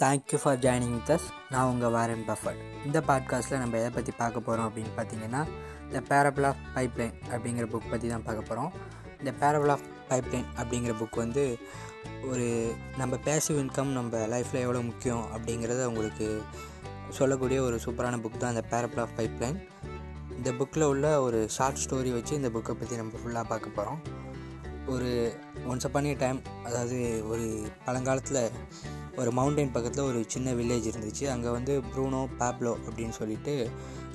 Thank you for joining with us நான் உங்கள் Warren buffered இந்த பாட்காஸ்ட்டில் நம்ம எதை பற்றி பார்க்க போகிறோம் அப்படின்னு பார்த்தீங்கன்னா த பேரபிள் ஆஃப் பைப்லைன் அப்படிங்கிற புக் பற்றி தான் பார்க்க போகிறோம் இந்த பேரபிள் ஆஃப் பைப்லைன் அப்படிங்கிற புக் வந்து ஒரு நம்ம பேசிவ் இன்கம் நம்ம லைஃப்பில் எவ்வளோ முக்கியம் அப்படிங்கிறத உங்களுக்கு சொல்லக்கூடிய ஒரு சூப்பரான புக் தான் இந்த பேரபிள் ஆஃப் பைப்லைன் இந்த புக்கில் உள்ள ஒரு ஷார்ட் ஸ்டோரி வச்சு இந்த புக்கை பற்றி நம்ம ஃபுல்லாக பார்க்க போகிறோம் ஒரு ஒன்ஸ் அப்பானிய டைம் அதாவது ஒரு பழங்காலத்தில் ஒரு மவுண்டைன் பக்கத்தில் ஒரு சின்ன வில்லேஜ் இருந்துச்சு. அங்கே வந்து ப்ரூனோ பாப்லோ அப்படின்னு சொல்லிட்டு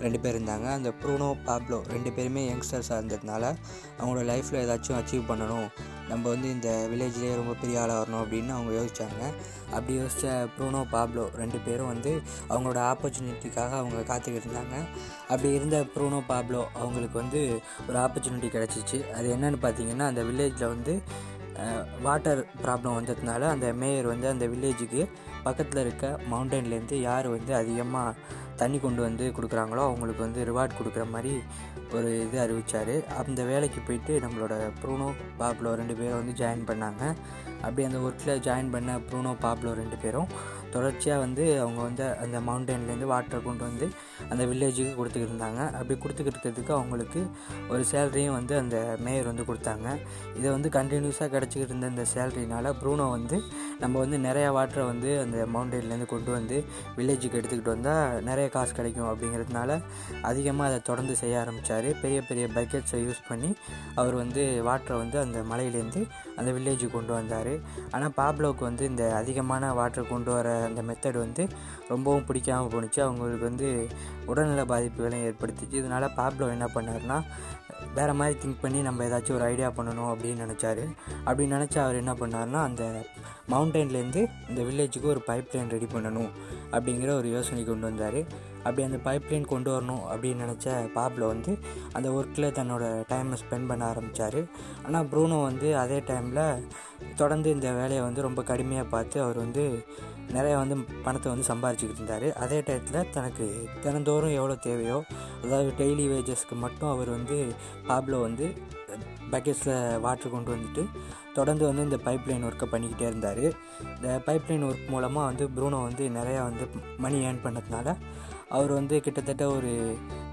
ரெண்டு பேர் இருந்தாங்க. அந்த ப்ரூனோ பாப்லோ ரெண்டு பேருமே யங்ஸ்டர்ஸாக இருந்ததுனால அவங்களோட லைஃப்பில் ஏதாச்சும் அச்சீவ் பண்ணணும். நம்ம வந்து இந்த வில்லேஜ்லேயே ரொம்ப பெரிய ஆளாக வரணும் அப்படின்னு அவங்க யோசித்தாங்க அப்படி யோசித்த ப்ரூனோ பாப்லோ ரெண்டு பேரும் வந்து அவங்களோட ஆப்பர்ச்சுனிட்டிக்காக அவங்க காத்துக்கிட்டு இருந்தாங்க. அப்படி இருந்த ப்ரூனோ பாப்லோ அவங்களுக்கு வந்து ஒரு ஆப்பர்ச்சுனிட்டி கிடச்சிச்சு. அது என்னென்னு பார்த்தீங்கன்னா அந்த வில்லேஜில் வந்து வாட்டர் ப்ராப்ளம் வந்ததுனால அந்த மேயர் வந்து அந்த வில்லேஜுக்கு பக்கத்தில் இருக்க மவுண்டன்லேருந்து யார் வந்து அதிகமாக தண்ணி கொண்டு வந்து கொடுக்குறாங்களோ அவங்களுக்கு வந்து ரிவார்ட் கொடுக்குற மாதிரி ஒரு இது அறிவித்தார் அந்த வேலைக்கு போயிட்டு நம்மளோட ப்ரூனோ பாப்லோ ரெண்டு பேரும் வந்து ஜாயின் பண்ணாங்க. அப்படி அந்த ஒர்க்கில் ஜாயின் பண்ண ப்ரூனோ பாப்லோ ரெண்டு பேரும் தொடர்ச்சியாக வந்து அவங்க வந்து அந்த மவுண்டன்லேருந்து வாட்டர் கொண்டு வந்து அந்த வில்லேஜுக்கு கொடுத்துக்கிட்டு இருந்தாங்க அப்படி கொடுத்துக்கிட்டதுக்கு அவங்களுக்கு ஒரு சேலரியும் வந்து அந்த மேயர் வந்து கொடுத்தாங்க. இதை வந்து கண்டினியூஸாக கிடச்சிக்கிட்டு இருந்த இந்த சேலரினால் ப்ரூனோ வந்து நம்ம வந்து நிறையா வாட்டரை வந்து அந்த மவுண்டன்லேருந்து கொண்டு வந்து வில்லேஜுக்கு எடுத்துக்கிட்டு வந்தால் நிறைய காசு கிடைக்கும் அப்படிங்கிறதுனால அதிகமாக அதை தொடர்ந்து செய்ய ஆரம்பித்தார் பெரிய பெரிய பக்கெட்ஸை யூஸ் பண்ணி அவர் வந்து வாட்டரை வந்து அந்த மலையிலேருந்து அந்த வில்லேஜுக்கு கொண்டு வந்தார். ஆனால் பாப்லோவுக்கு வந்து இந்த அதிகமான வாட்டரை கொண்டு வர அந்த மெத்தட் வந்து ரொம்பவும் பிடிக்காமல் போணுச்சு. அவங்களுக்கு வந்து உடல்நல பாதிப்புகளையும் ஏற்படுத்திச்சு. இதனால் பாப்லோ என்ன பண்ணார்னா வேறு மாதிரி திங்க் பண்ணி நம்ம ஏதாச்சும் ஒரு ஐடியா பண்ணணும் அப்படின்னு நினச்சாரு. அப்படின்னு நினச்சா அவர் என்ன பண்ணார்னா அந்த மவுண்ட் மவுண்டன்லேருந்து இந்த வில்லேஜுக்கு ஒரு பைப் லைன் ரெடி பண்ணணும் அப்படிங்கிற ஒரு யோசனை கொண்டு வந்தார். அப்படி அந்த பைப் லைன் கொண்டு வரணும் அப்படின்னு நினச்ச பாப்லோ வந்து அந்த ஒர்க்கில் தன்னோட டைமை ஸ்பெண்ட் பண்ண ஆரம்பித்தார் ஆனால் ப்ரூனோ வந்து அதே டைமில் தொடர்ந்து இந்த வேலையை வந்து ரொம்ப கடுமையாக பார்த்து அவர் வந்து நிறையா வந்து பணத்தை வந்து சம்பாரிச்சுக்கிட்டு இருந்தார். அதே டயத்தில் தனக்கு தினந்தோறும் எவ்வளோ தேவையோ அதாவது டெய்லி வேஜஸ்க்கு மட்டும் அவர் வந்து பாப்லோ வந்து பக்கெட்ஸில் வாட்டர் கொண்டு வந்துட்டு தொடர்ந்து வந்து இந்த பைப் லைன் ஒர்க்கை பண்ணிக்கிட்டே இருந்தார். இந்த பைப் லைன் ஒர்க் மூலமாக வந்து ப்ரூனோ வந்து நிறையா வந்து மணி ஏர்ன் பண்ணதுனால அவர் வந்து கிட்டத்தட்ட ஒரு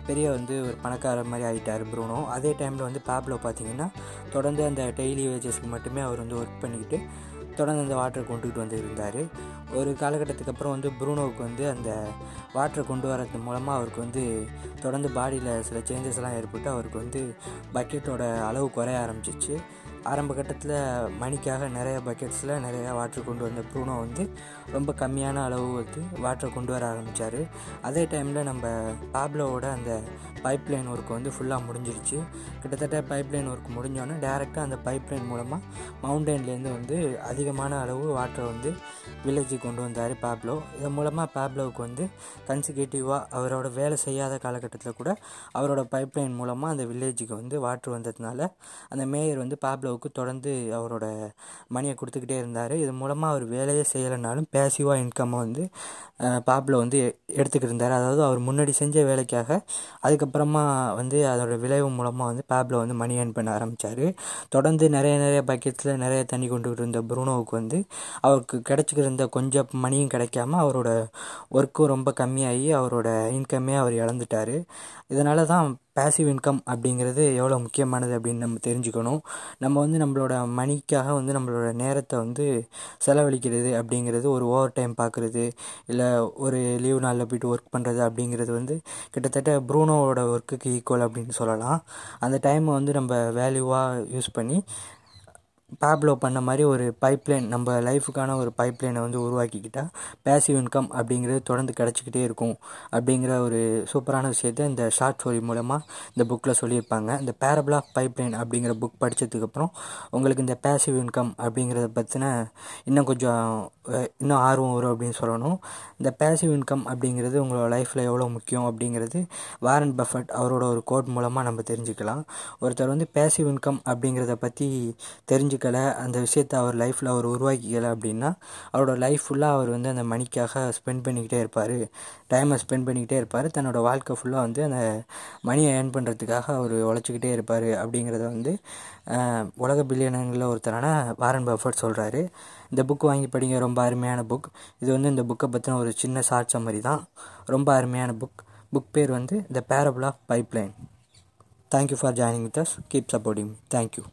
பெரிய வந்து ஒரு பணக்காரர் மாதிரி ஆகிட்டார் ப்ரூனோ. அதே டைமில் வந்து பேப்பில் பார்த்தீங்கன்னா தொடர்ந்து அந்த டெய்லி வேஜஸ்க்கு மட்டுமே அவர் வந்து ஒர்க் பண்ணிக்கிட்டு தொடர்ந்து அந்த வாட்டரை கொண்டுகிட்டு வந்து இருந்தார். ஒரு காலகட்டத்துக்கு அப்புறம் வந்து ப்ரூனோவுக்கு வந்து அந்த வாட்டரை கொண்டு வரது மூலமாக அவருக்கு வந்து தொடர்ந்து பாடியில் சில சேஞ்சஸ்லாம் ஏற்பட்டு அவருக்கு வந்து பக்கெட்டோட அளவு குறைய ஆரம்பிச்சிச்சு. ஆரம்ப கட்டத்தில் மணிக்காக நிறைய பக்கெட்ஸில் நிறையா வாட்டர் கொண்டு வந்த ப்ரூனோ வந்து ரொம்ப கம்மியான அளவு வந்து வாட்டரை கொண்டு வர ஆரம்பித்தார் அதே டைமில் நம்ம பாப்லோவோட அந்த பைப் லைன் ஒர்க் வந்து ஃபுல்லாக முடிஞ்சிருச்சு. கிட்டத்தட்ட பைப் லைன் ஒர்க் முடிஞ்சோன்னே டேரெக்டாக அந்த பைப் லைன் மூலமாக மவுண்டன்லேருந்து வந்து அதிகமான அளவு வாட்டரை வந்து வில்லேஜுக்கு கொண்டு வந்தார் பாப்லோ இதன் மூலமாக பாப்லோவுக்கு வந்து கன்சிகேட்டிவாக அவரோட வேலை செய்யாத காலகட்டத்தில் கூட அவரோட பைப் லைன் மூலமாக அந்த வில்லேஜுக்கு வந்து வாட்ரு வந்ததுனால அந்த மேயர் வந்து பாப்லோ பாப்லோவுக்கு தொடர்ந்து அவரோட மணியை கொடுத்துக்கிட்டே இருந்தார். இது மூலமாக அவர் வேலையே செய்யலைனாலும் பேசிவாக இன்கம்மை வந்து பாப்லோ வந்து எடுத்துக்கிட்டு இருந்தார். அதாவது அவர் முன்னாடி செஞ்ச வேலைக்காக அதுக்கப்புறமா வந்து அதோட விளைவு மூலமாக வந்து பாப்லோ வந்து மணி ஏர்ன் பண்ண ஆரம்பித்தார் தொடர்ந்து நிறைய நிறைய பக்கெட்ஸில் நிறைய தண்ணி கொண்டுகிட்டு இருந்த ப்ரூனோவுக்கு வந்து அவருக்கு கிடச்சிக்கிருந்த கொஞ்சம் மணியும் கிடைக்காம அவரோட ஒர்க்கும் ரொம்ப கம்மியாகி அவரோட இன்கம்மே அவர் இழந்துட்டார். இதனால தான் பேசிவ் இன்கம் அப்படிங்கிறது எவ்வளோ முக்கியமானது அப்படின்னு நம்ம தெரிஞ்சுக்கணும். நம்ம வந்து நம்மளோட மணிக்காக வந்து நம்மளோட நேரத்தை வந்து செலவழிக்கிறது அப்படிங்கிறது ஒரு ஓவர் டைம் பார்க்குறது இல்லை ஒரு லீவ் நாளில் போய்ட்டு ஒர்க் பண்ணுறது அப்படிங்கிறது வந்து கிட்டத்தட்ட ப்ரூனோவோட ஒர்க்குக்கு ஈக்குவல் அப்படின்னு சொல்லலாம். அந்த டைமை வந்து நம்ம வேல்யூவாக யூஸ் பண்ணி பேப்லோ பண்ண மாதிரி ஒரு பைப்லைன் நம்ம லைஃபுக்கான ஒரு பைப்லைனை வந்து உருவாக்கிக்கிட்டால் பேசிவ் இன்கம் அப்படிங்கிறது தொடர்ந்து கிடச்சிக்கிட்டே இருக்கும். அப்படிங்கிற ஒரு சூப்பரான விஷயத்த இந்த ஷார்ட் ஸ்டோரி மூலமாக இந்த புக்கில் சொல்லியிருப்பாங்க. இந்த பேரபிள் ஆஃப் பைப்லைன் அப்படிங்கிற புக் படித்ததுக்கப்புறம் உங்களுக்கு இந்த பேசிவ் இன்கம் அப்படிங்கிறத பற்றின இன்னும் கொஞ்சம் இன்னும் ஆர்வம் வரும் அப்படின்னு சொல்லணும். இந்த பேசிவ் இன்கம் அப்படிங்கிறது உங்களோட லைஃப்பில் எவ்வளோ முக்கியம் அப்படிங்கிறது வாரன் பஃபட் அவரோட ஒரு கோட் மூலமாக நம்ம தெரிஞ்சுக்கலாம். ஒருத்தர் வந்து பேசிவ் இன்கம் அப்படிங்கிறத பற்றி தெரிஞ்சு புரிஞ்சுக்கலை அந்த விஷயத்தை அவர் லைஃப்பில் அவர் உருவாக்கிக்கலை அப்படின்னா அவரோட லைஃப் ஃபுல்லாக அவர் வந்து அந்த மணிக்காக ஸ்பெண்ட் பண்ணிக்கிட்டே இருப்பார். டைமை ஸ்பெண்ட் பண்ணிக்கிட்டே இருப்பார். தன்னோட வாழ்க்கை ஃபுல்லாக வந்து அந்த மணியை ஏர்ன் பண்ணுறதுக்காக அவர் உழைச்சிக்கிட்டே இருப்பார் அப்படிங்கிறத வந்து உலக பில்லியனங்களில் ஒருத்தரான வாரன் பஃபர்ட் சொல்கிறாரு இந்த புக் வாங்கி படிங்க ரொம்ப அருமையான புக் இது வந்து இந்த புக்கை பற்றின ஒரு சின்ன ஷார்ட் சம்மரி தான். ரொம்ப அருமையான புக் புக் பேர் வந்து the parable of pipeline thank you for joining with us keep supporting thank you